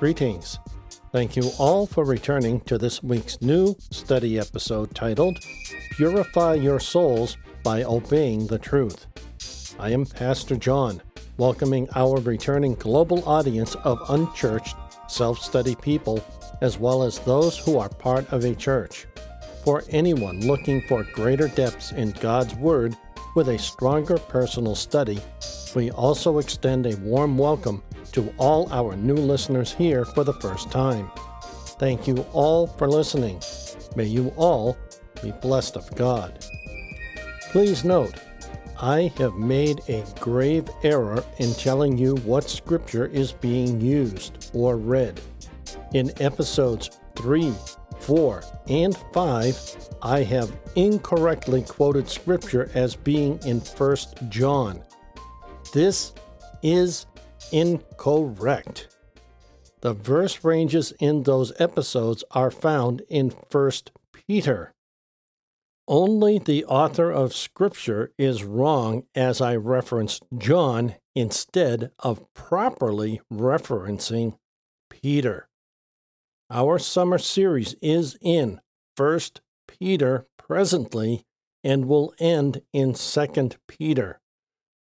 Greetings. Thank you all for returning to this week's new study episode titled Purify Your Souls by Obeying the Truth. I am Pastor John, welcoming our returning global audience of unchurched, self study people, as well as those who are part of a church. For anyone looking for greater depths in God's Word with a stronger personal study, we also extend a warm welcome to all our new listeners here for the first time. Thank you all for listening. May you all be blessed of God. Please note, I have made a grave error in telling you what scripture is being used or read. In episodes 3, 4, and 5, I have incorrectly quoted scripture as being in 1 John. This is incorrect. The verse ranges in those episodes are found in 1 Peter. Only the author of Scripture is wrong as I referenced John instead of properly referencing Peter. Our summer series is in 1 Peter presently and will end in 2 Peter,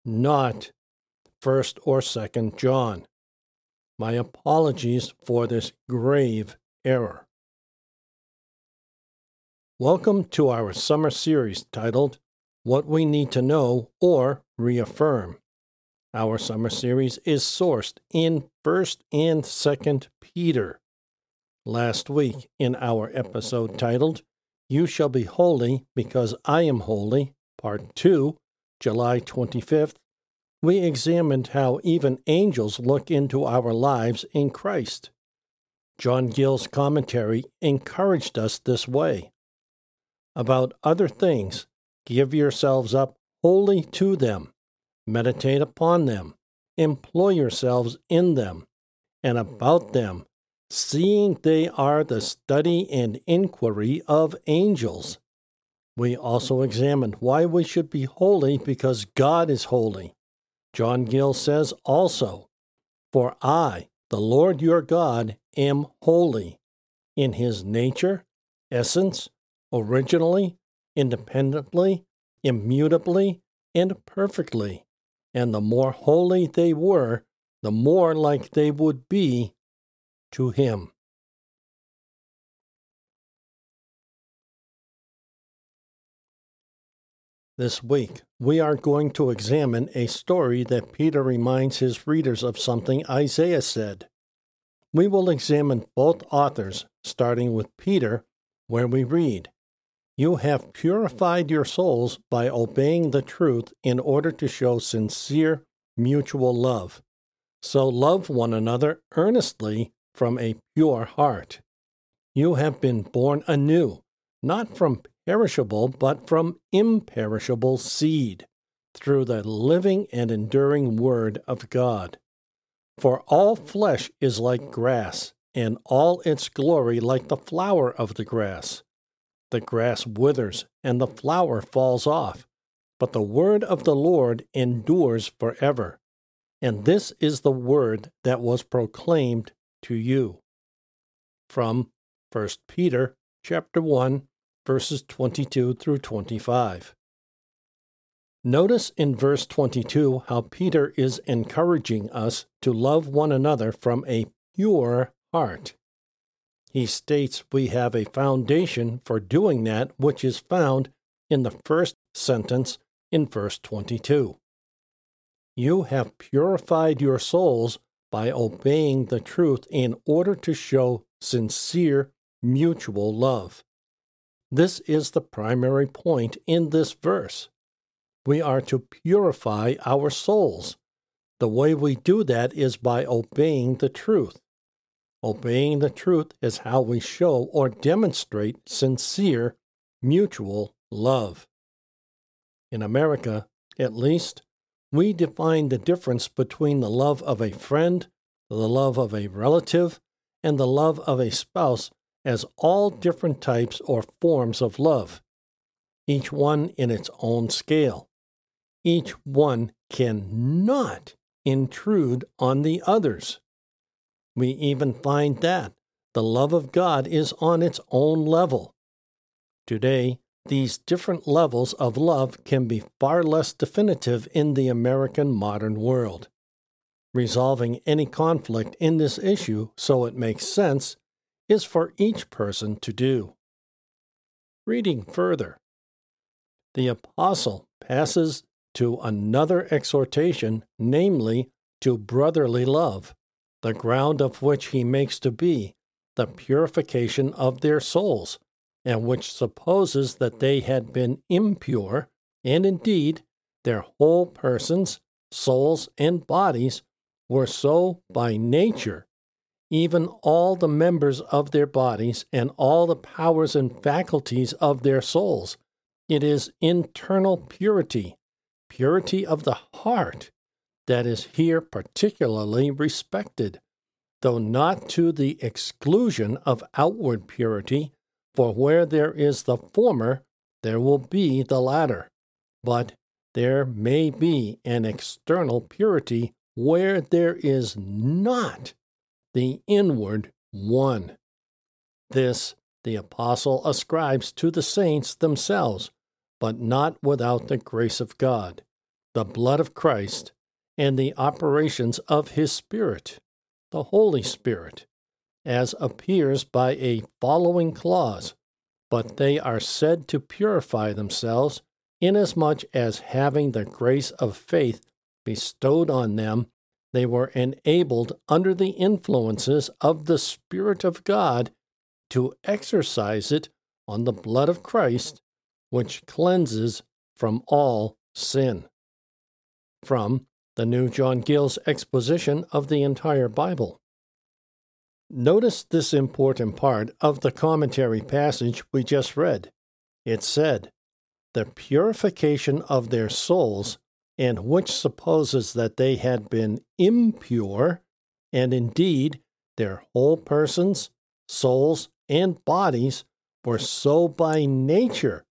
not first or second John. My apologies for this grave error. Welcome to our summer series titled What We Need to Know or Reaffirm. Our summer series is sourced in 1st and 2nd Peter. Last week, in our episode titled You Shall Be Holy Because I Am Holy, Part 2, July 25th, we examined how even angels look into our lives in Christ. John Gill's commentary encouraged us this way. About other things, give yourselves up wholly to them, meditate upon them, employ yourselves in them, and about them, seeing they are the study and inquiry of angels. We also examined why we should be holy because God is holy John Gill says also, For I, the Lord your God, am holy in his nature, essence, originally, independently, immutably, and perfectly. And the more holy they were, the more like they would be to him. This week, we are going to examine a story that Peter reminds his readers of something Isaiah said. We will examine both authors, starting with Peter, where we read, You have purified your souls by obeying the truth in order to show sincere mutual love. So love one another earnestly from a pure heart. You have been born anew, not from perishable, but from imperishable seed, through the living and enduring Word of God. For all flesh is like grass, and all its glory like the flower of the grass. The grass withers, and the flower falls off, but the word of the Lord endures forever. And this is the word that was proclaimed to you. From 1 Peter chapter 1 verses 22 through 25. Notice in verse 22 how Peter is encouraging us to love one another from a pure heart. He states we have a foundation for doing that which is found in the first sentence in verse 22. You have purified your souls by obeying the truth in order to show sincere mutual love. This is the primary point in this verse. We are to purify our souls. The way we do that is by obeying the truth. Obeying the truth is how we show or demonstrate sincere, mutual love. In America, at least, we define the difference between the love of a friend, the love of a relative, and the love of a spouse as all different types or forms of love, each one in its own scale. Each one cannot intrude on the others. We even find that the love of God is on its own level. Today, these different levels of love can be far less definitive in the American modern world. Resolving any conflict in this issue so it makes sense is for each person to do. Reading further, the apostle passes to another exhortation, namely to brotherly love, the ground of which he makes to be the purification of their souls, and which supposes that they had been impure, and indeed their whole persons, souls, and bodies were so by nature, even all the members of their bodies and all the powers and faculties of their souls. It is internal purity, purity of the heart, that is here particularly respected, though not to the exclusion of outward purity, for where there is the former, there will be the latter. But there may be an external purity where there is not the inward one. This the apostle ascribes to the saints themselves, but not without the grace of God, the blood of Christ, and the operations of his Spirit, the Holy Spirit, as appears by a following clause. But they are said to purify themselves, inasmuch as having the grace of faith bestowed on them, they were enabled under the influences of the Spirit of God to exercise it on the blood of Christ, which cleanses from all sin. From the New John Gill's exposition of the entire Bible. Notice this important part of the commentary passage we just read. It said, The purification of their souls and which supposes that they had been impure, and indeed their whole persons, souls, and bodies were so by nature,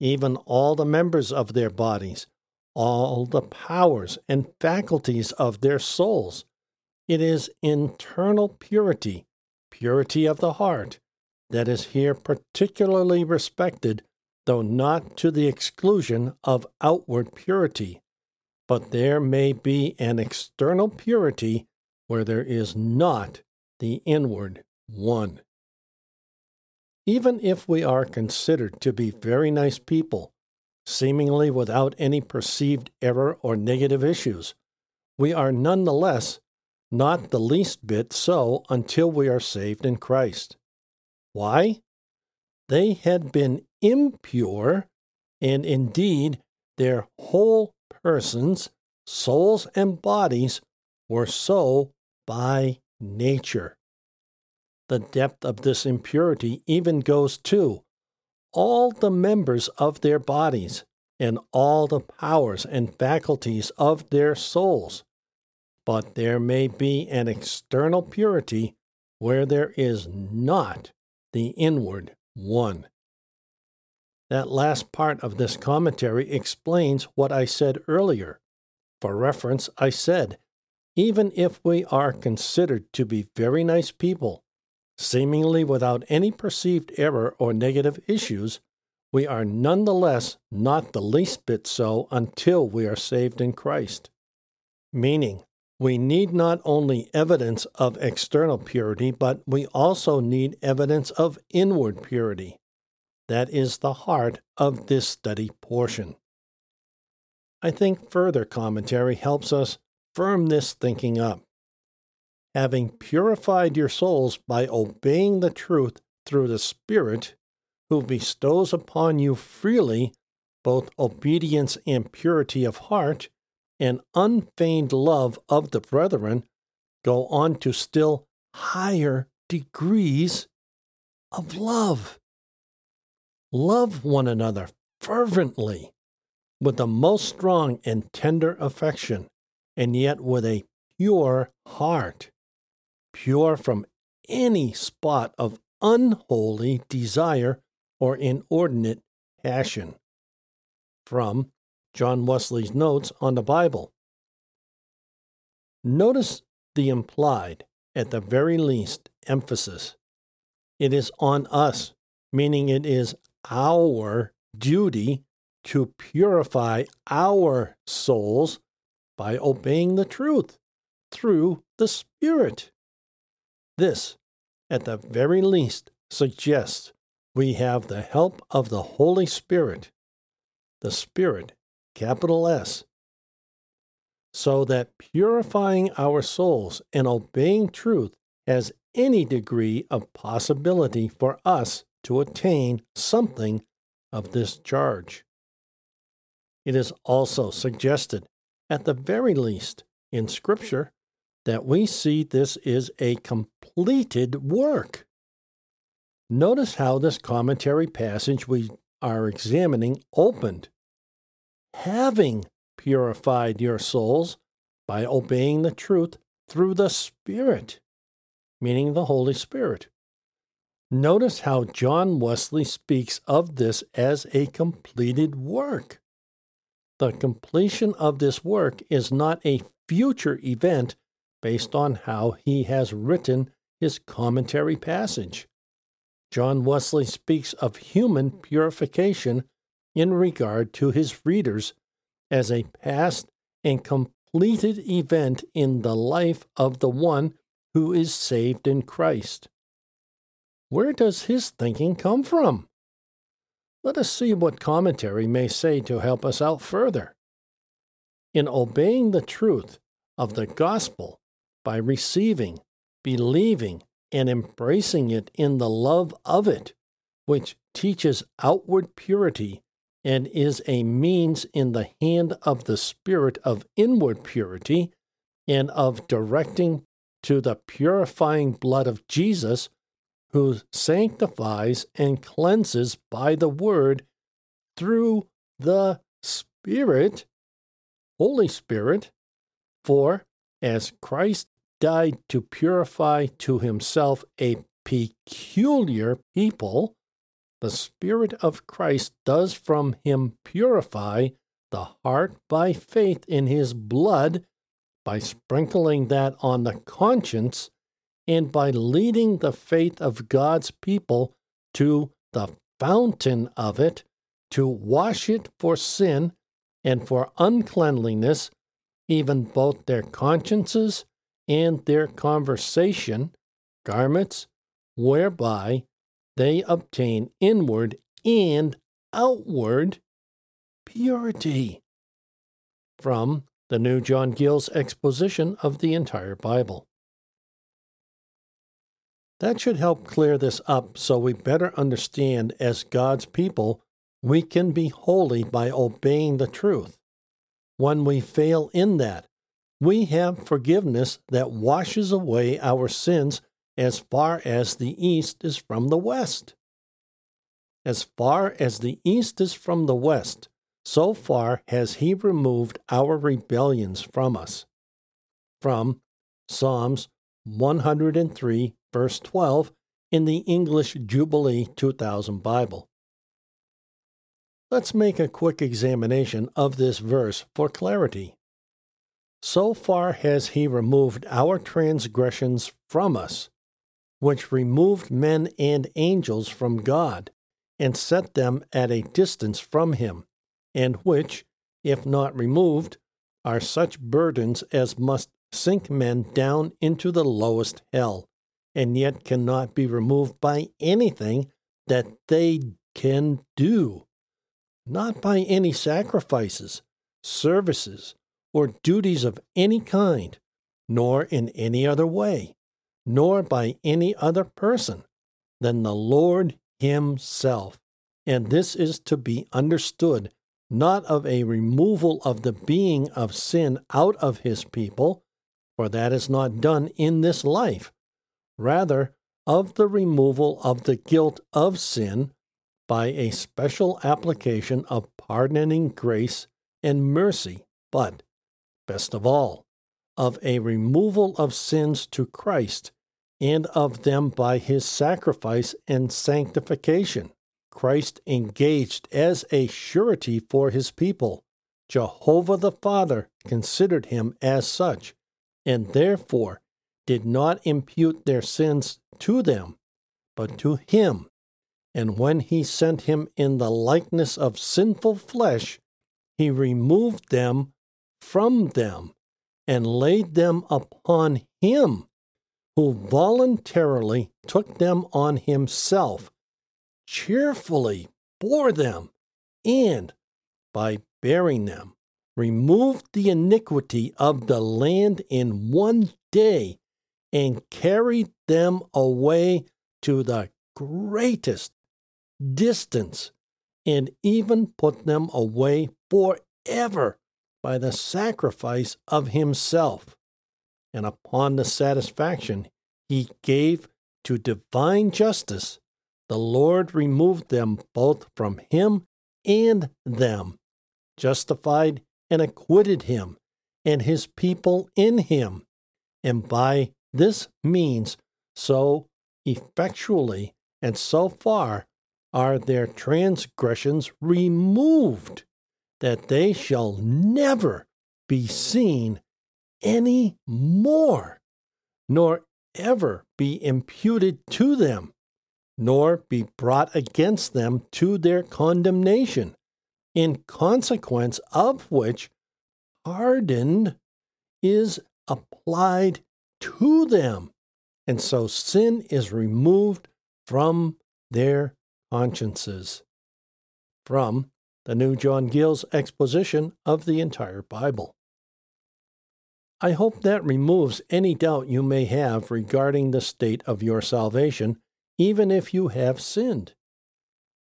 even all the members of their bodies, all the powers and faculties of their souls. It is internal purity, purity of the heart, that is here particularly respected, though not to the exclusion of outward purity but there may be an external purity where there is not the inward one. Even if we are considered to be very nice people, seemingly without any perceived error or negative issues, we are nonetheless not the least bit so until we are saved in Christ. Why? They had been impure, and indeed their whole persons, souls, and bodies were so by nature. The depth of this impurity even goes to all the members of their bodies and all the powers and faculties of their souls. But there may be an external purity where there is not the inward one. That last part of this commentary explains what I said earlier. For reference, I said, even if we are considered to be very nice people, seemingly without any perceived error or negative issues, we are nonetheless not the least bit so until we are saved in Christ. Meaning, we need not only evidence of external purity, but we also need evidence of inward purity. That is the heart of this study portion. I think further commentary helps us firm this thinking up. Having purified your souls by obeying the truth through the Spirit, who bestows upon you freely both obedience and purity of heart, and unfeigned love of the brethren, go on to still higher degrees of love. Love one another fervently with the most strong and tender affection, and yet with a pure heart, pure from any spot of unholy desire or inordinate passion. From John Wesley's Notes on the Bible. Notice the implied at the very least, emphasis. It is on us, meaning it is our duty to purify our souls by obeying the truth through the Spirit. This, at the very least, suggests we have the help of the Holy Spirit, the Spirit, capital S, so that purifying our souls and obeying truth has any degree of possibility for us to attain something of this charge. It is also suggested, at the very least, in Scripture, that we see this is a completed work. Notice how this commentary passage we are examining opened. Having purified your souls by obeying the truth through the Spirit, meaning the Holy Spirit. Notice how John Wesley speaks of this as a completed work. The completion of this work is not a future event based on how he has written his commentary passage. John Wesley speaks of human purification in regard to his readers as a past and completed event in the life of the one who is saved in Christ. Where does his thinking come from? Let us see what commentary may say to help us out further. In obeying the truth of the gospel, by receiving, believing, and embracing it in the love of it, which teaches outward purity and is a means in the hand of the Spirit of inward purity and of directing to the purifying blood of Jesus, who sanctifies and cleanses by the Word through the Spirit, Holy Spirit. For as Christ died to purify to himself a peculiar people, the Spirit of Christ does from him purify the heart by faith in his blood, by sprinkling that on the conscience, and by leading the faith of God's people to the fountain of it, to wash it for sin and for uncleanliness, even both their consciences and their conversation, garments, whereby they obtain inward and outward purity. From the New John Gill's exposition of the entire Bible. That should help clear this up so we better understand as God's people we can be holy by obeying the truth. When we fail in that, we have forgiveness that washes away our sins as far as the east is from the west. As far as the east is from the west, so far has he removed our rebellions from us. From Psalms 103, verse 12, in the English Jubilee 2000 Bible. Let's make a quick examination of this verse for clarity. So far has he removed our transgressions from us, which removed men and angels from God, and set them at a distance from him, and which, if not removed, are such burdens as must sink men down into the lowest hell, and yet cannot be removed by anything that they can do, not by any sacrifices, services, or duties of any kind, nor in any other way, nor by any other person than the Lord Himself. And this is to be understood not of a removal of the being of sin out of His people, for that is not done in this life, rather, of the removal of the guilt of sin by a special application of pardoning grace and mercy, but best of all, of a removal of sins to Christ, and of them by his sacrifice and sanctification. Christ engaged as a surety for his people. Jehovah the Father considered him as such, and therefore did not impute their sins to them, but to him. And when he sent him in the likeness of sinful flesh, he removed them from them and laid them upon him, who voluntarily took them on himself, cheerfully bore them, and by bearing them, removed the iniquity of the land in one day and carried them away to the greatest distance and even put them away forever by the sacrifice of himself. And upon the satisfaction he gave to divine justice, the Lord removed them both from him and them, justified and acquitted him and his people in him, and by this means so effectually and so far are their transgressions removed that they shall never be seen any more, nor ever be imputed to them, nor be brought against them to their condemnation, in consequence of which pardon is applied to them. And so sin is removed from their consciences. From the New John Gill's exposition of the entire Bible. I hope that removes any doubt you may have regarding the state of your salvation, even if you have sinned.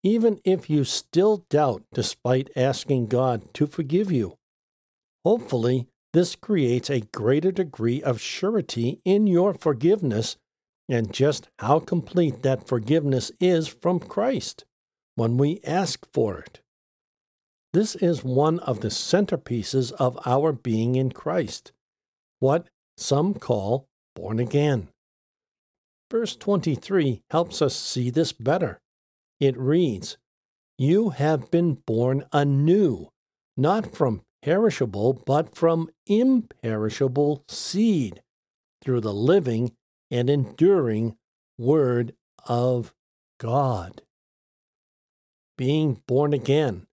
Even if you still doubt despite asking God to forgive you. Hopefully, this creates a greater degree of surety in your forgiveness and just how complete that forgiveness is from Christ when we ask for it. This is one of the centerpieces of our being in Christ, what some call born again. Verse 23 helps us see this better. It reads, You have been born anew, not from perishable, but from imperishable seed, through the living and enduring Word of God. Being born again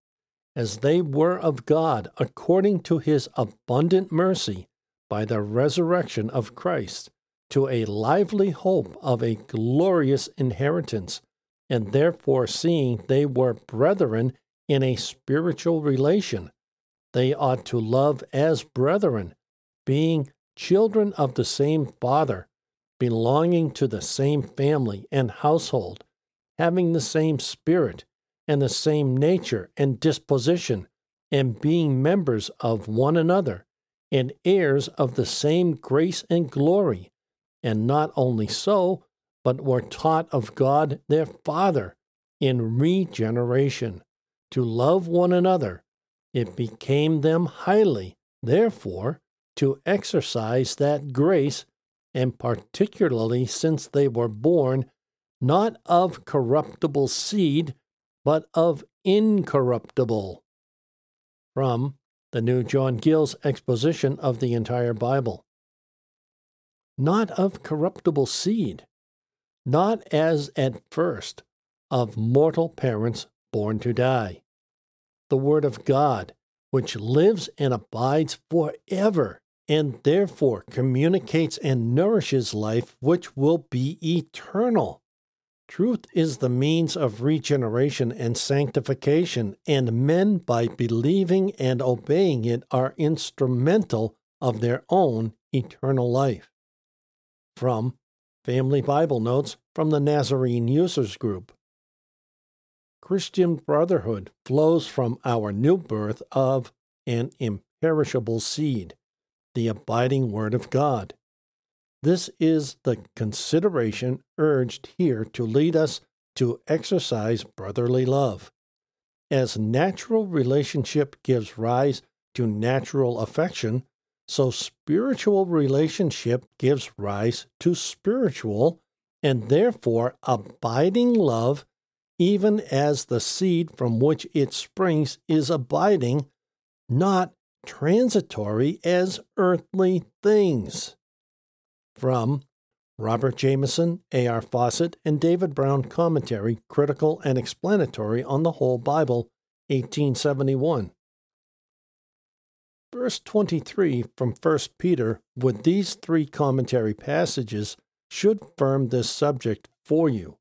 as they were of God according to his abundant mercy by the resurrection of Christ, to a lively hope of a glorious inheritance, and therefore seeing they were brethren in a spiritual relation, they ought to love as brethren, being children of the same Father, belonging to the same family and household, having the same Spirit and the same nature and disposition, and being members of one another, and heirs of the same grace and glory, and not only so, but were taught of God their Father in regeneration to love one another. It became them highly, therefore, to exercise that grace, and particularly since they were born not of corruptible seed, but of incorruptible. From the New John Gill's exposition of the entire Bible. Not of corruptible seed, not as at first of mortal parents born to die. The Word of God, which lives and abides forever, and therefore communicates and nourishes life which will be eternal. Truth is the means of regeneration and sanctification, and men, by believing and obeying it, are instrumental of their own eternal life. From Family Bible Notes from the Nazarene Users Group. Christian brotherhood flows from our new birth of an imperishable seed, the abiding Word of God. This is the consideration urged here to lead us to exercise brotherly love. As natural relationship gives rise to natural affection, so spiritual relationship gives rise to spiritual and therefore abiding love, even as the seed from which it springs is abiding, not transitory as earthly things. From Robert Jamieson, A.R. Fausset, and David Brown Commentary, Critical and Explanatory on the Whole Bible, 1871. Verse 23 from 1 Peter, with these three commentary passages, should firm this subject for you.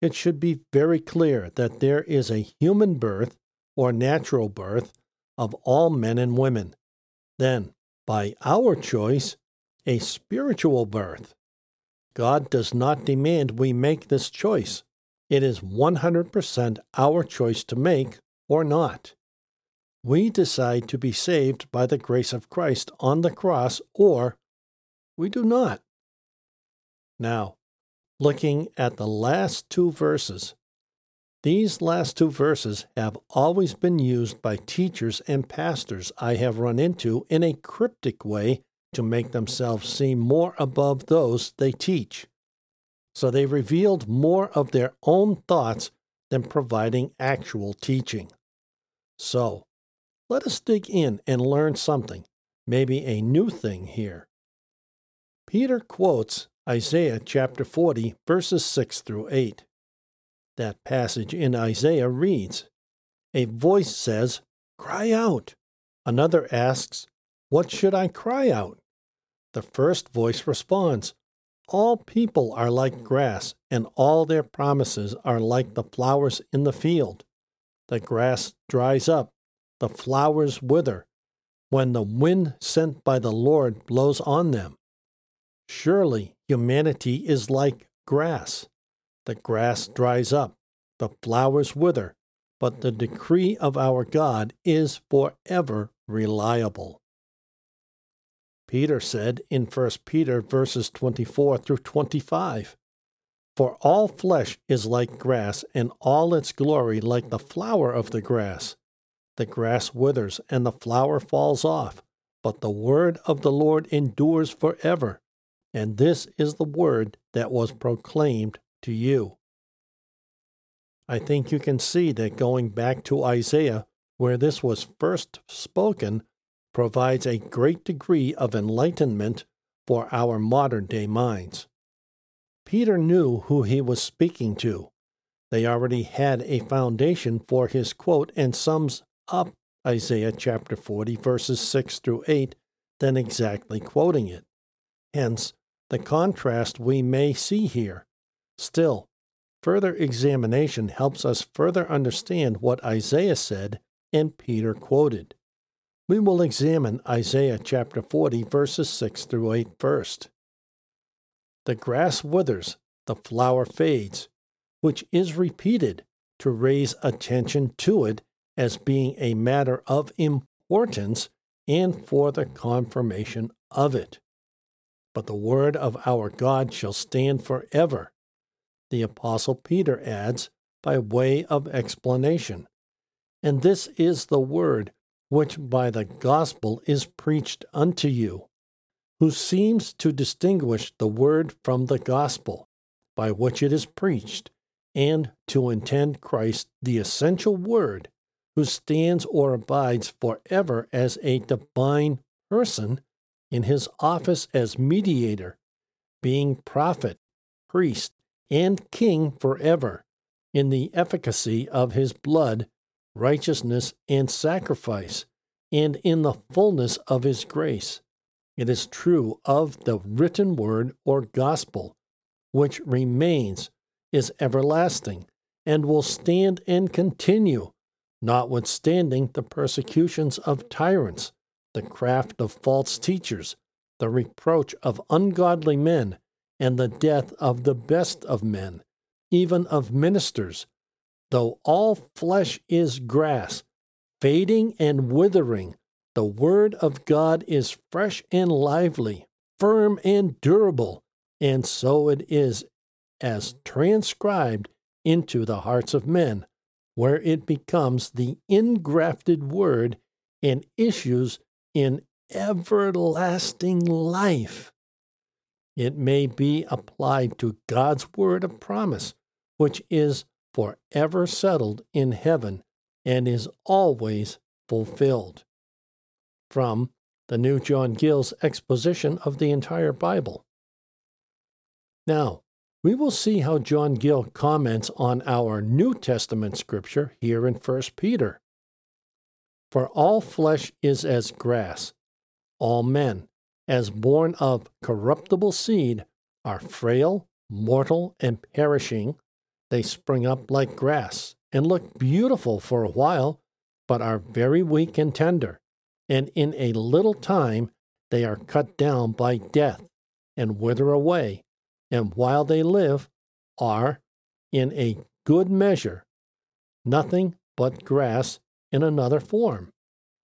It should be very clear that there is a human birth, or natural birth, of all men and women. Then, by our choice, a spiritual birth. God does not demand we make this choice. It is 100% our choice to make or not. We decide to be saved by the grace of Christ on the cross, or we do not. Now, looking at the last two verses, these last two verses have always been used by teachers and pastors I have run into in a cryptic way to make themselves seem more above those they teach. So they revealed more of their own thoughts than providing actual teaching. So, let us dig in and learn something, maybe a new thing here. Peter quotes Isaiah chapter 40, verses 6 through 8. That passage in Isaiah reads A voice says, Cry out. Another asks, What should I cry out? The first voice responds, All people are like grass, and all their promises are like the flowers in the field. The grass dries up, the flowers wither, when the wind sent by the Lord blows on them. Surely humanity is like grass. The grass dries up, the flowers wither, but the decree of our God is forever reliable. Peter said in 1 Peter verses 24 through 25, For all flesh is like grass, and all its glory like the flower of the grass. The grass withers, and the flower falls off, but the word of the Lord endures forever. And this is the word that was proclaimed to you. I think you can see that going back to Isaiah, where this was first spoken, provides a great degree of enlightenment for our modern day minds. Peter knew who he was speaking to. They already had a foundation for his quote and sums up Isaiah chapter 40, verses 6 through 8, than exactly quoting it. Hence, the contrast we may see here. Still, further examination helps us further understand what Isaiah said and Peter quoted. We will examine Isaiah chapter 40, verses 6 through 8 first. The grass withers, the flower fades, which is repeated to raise attention to it as being a matter of importance and for the confirmation of it. But the word of our God shall stand forever. The Apostle Peter adds by way of explanation. And this is the word which by the gospel is preached unto you, who seems to distinguish the word from the gospel, by which it is preached, and to intend Christ the essential word, who stands or abides forever as a divine person in his office as mediator, being prophet, priest, and king forever, in the efficacy of his blood righteousness, and sacrifice, and in the fullness of his grace. It is true of the written word or gospel, which remains, is everlasting, and will stand and continue, notwithstanding the persecutions of tyrants, the craft of false teachers, the reproach of ungodly men, and the death of the best of men, even of ministers. Though all flesh is grass, fading and withering, the word of God is fresh and lively, firm and durable, and so it is as transcribed into the hearts of men, where it becomes the ingrafted word and issues in everlasting life. It may be applied to God's word of promise, which is forever settled in heaven and is always fulfilled. From the New John Gill's exposition of the entire Bible. Now, we will see how John Gill comments on our New Testament scripture here in 1 Peter. For all flesh is as grass, all men, as born of corruptible seed, are frail, mortal, and perishing. They spring up like grass and look beautiful for a while, but are very weak and tender. And in a little time they are cut down by death and wither away, and while they live, are, in a good measure, nothing but grass in another form,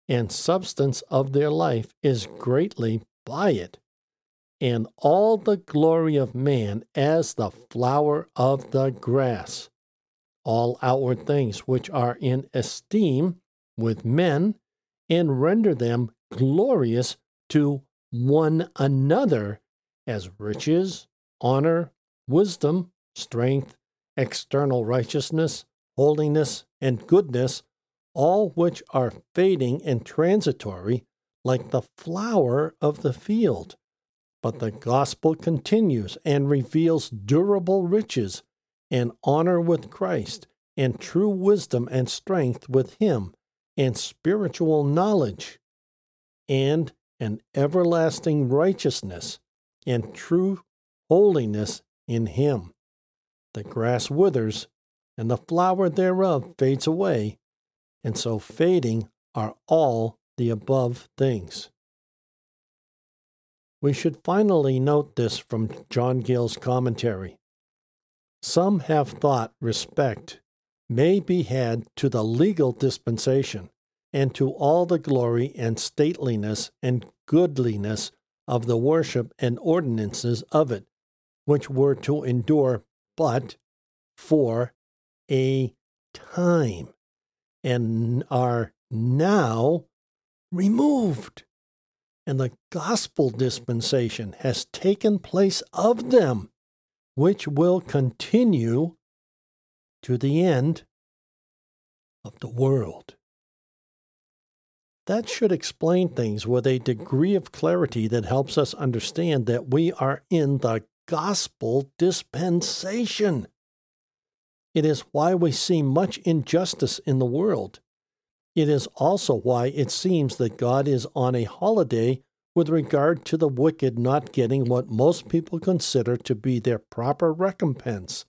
and substance of their life is greatly by it, and all the glory of man as the flower of the grass. All outward things which are in esteem with men, and render them glorious to one another as riches, honor, wisdom, strength, external righteousness, holiness, and goodness, all which are fading and transitory, like the flower of the field. But the gospel continues and reveals durable riches and honor with Christ, and true wisdom and strength with Him, and spiritual knowledge, and an everlasting righteousness and true holiness in Him. The grass withers, and the flower thereof fades away, and so fading are all the above things. We should finally note this from John Gill's commentary. Some have thought respect may be had to the legal dispensation and to all the glory and stateliness and goodliness of the worship and ordinances of it, which were to endure but for a time, and are now removed. And the gospel dispensation has taken place of them, which will continue to the end of the world. That should explain things with a degree of clarity that helps us understand that we are in the gospel dispensation. It is why we see much injustice in the world. It is also why it seems that God is on a holiday with regard to the wicked not getting what most people consider to be their proper recompense.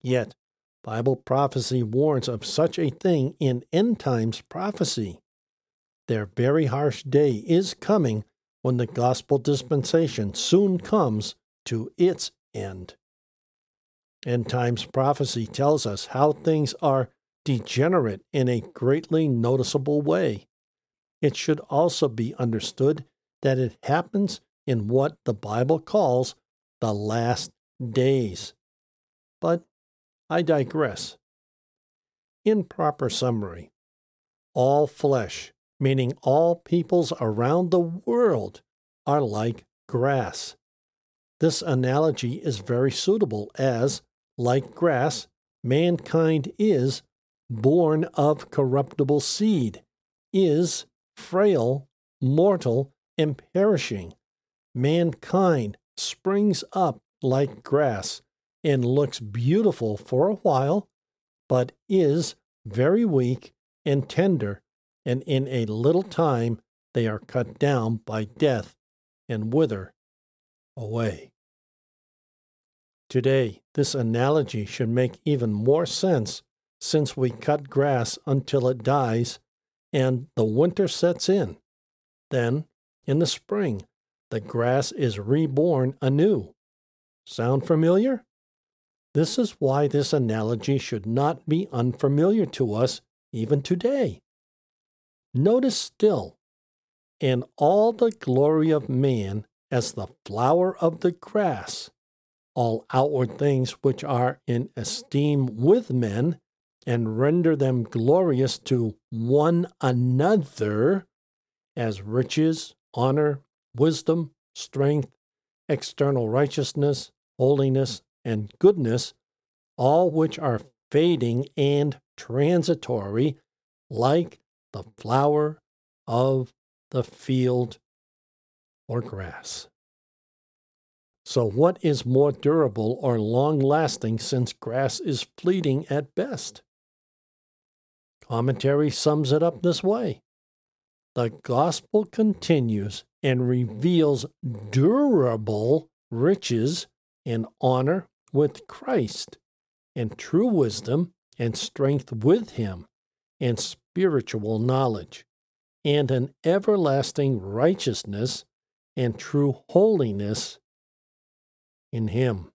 Yet, Bible prophecy warns of such a thing in end times prophecy. Their very harsh day is coming when the gospel dispensation soon comes to its end. End times prophecy tells us how things are degenerate in a greatly noticeable way. It should also be understood that it happens in what the Bible calls the last days. But I digress. In proper summary, all flesh meaning all peoples around the world are like grass. This analogy is very suitable as, like grass, mankind is born of corruptible seed, is frail, mortal, and perishing. Mankind springs up like grass and looks beautiful for a while, but is very weak and tender and in a little time they are cut down by death and wither away. Today, this analogy should make even more sense since we cut grass until it dies and the winter sets in. Then, in the spring, the grass is reborn anew. Sound familiar? This is why this analogy should not be unfamiliar to us even today. Notice still, in all the glory of man as the flower of the grass, all outward things which are in esteem with men, and render them glorious to one another as riches, honor, wisdom, strength, external righteousness, holiness, and goodness, all which are fading and transitory, like the flower of the field or grass. So, what is more durable or long lasting since grass is fleeting at best? Commentary sums it up this way The gospel continues and reveals durable riches and honor with Christ, and true wisdom and strength with Him, and spiritual knowledge, and an everlasting righteousness and true holiness in Him.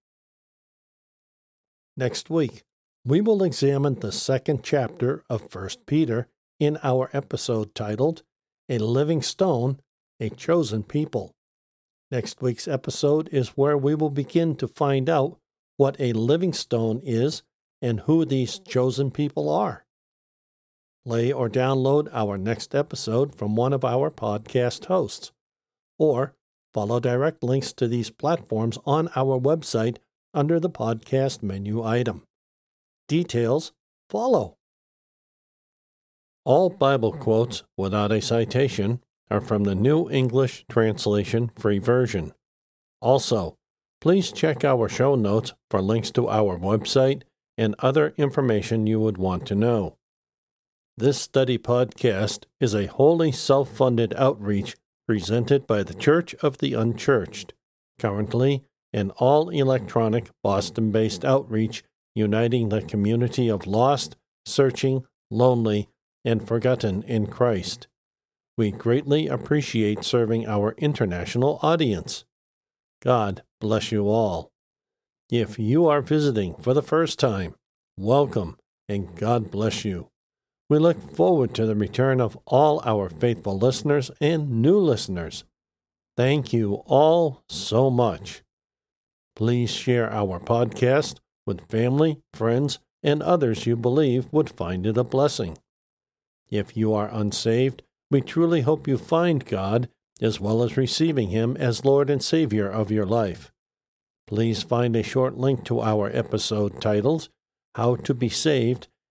Next week, we will examine the second chapter of 1 Peter in our episode titled A Living Stone, a Chosen People. Next week's episode is where we will begin to find out what a living stone is and who these chosen people are. Play or download our next episode from one of our podcast hosts, or follow direct links to these platforms on our website under the podcast menu item. Details follow. All Bible quotes without a citation are from the New English Translation Free Version. Also, please check our show notes for links to our website and other information you would want to know. This study podcast is a wholly self funded outreach presented by the Church of the Unchurched, currently an all electronic Boston based outreach uniting the community of lost, searching, lonely, and forgotten in Christ. We greatly appreciate serving our international audience. God bless you all. If you are visiting for the first time, welcome and God bless you. We look forward to the return of all our faithful listeners and new listeners. Thank you all so much. Please share our podcast with family, friends, and others you believe would find it a blessing. If you are unsaved, we truly hope you find God as well as receiving Him as Lord and Savior of your life. Please find a short link to our episode titles How to Be Saved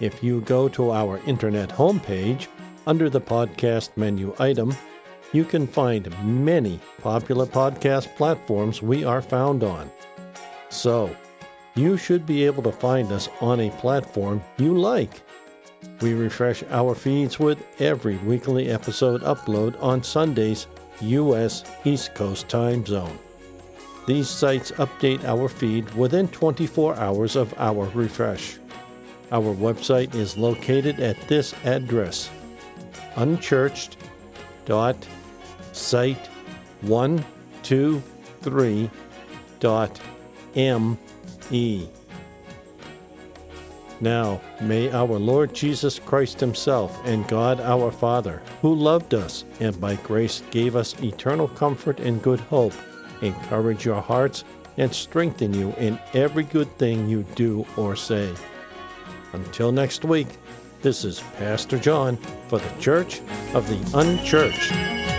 If you go to our internet homepage, under the podcast menu item, you can find many popular podcast platforms we are found on. So, you should be able to find us on a platform you like. We refresh our feeds with every weekly episode upload on Sundays, U.S. East Coast time zone. These sites update our feed within 24 hours of our refresh. Our website is located at this address unchurched.site123.me. Now, may our Lord Jesus Christ Himself and God our Father, who loved us and by grace gave us eternal comfort and good hope, encourage your hearts and strengthen you in every good thing you do or say. Until next week, this is Pastor John for the Church of the Unchurched.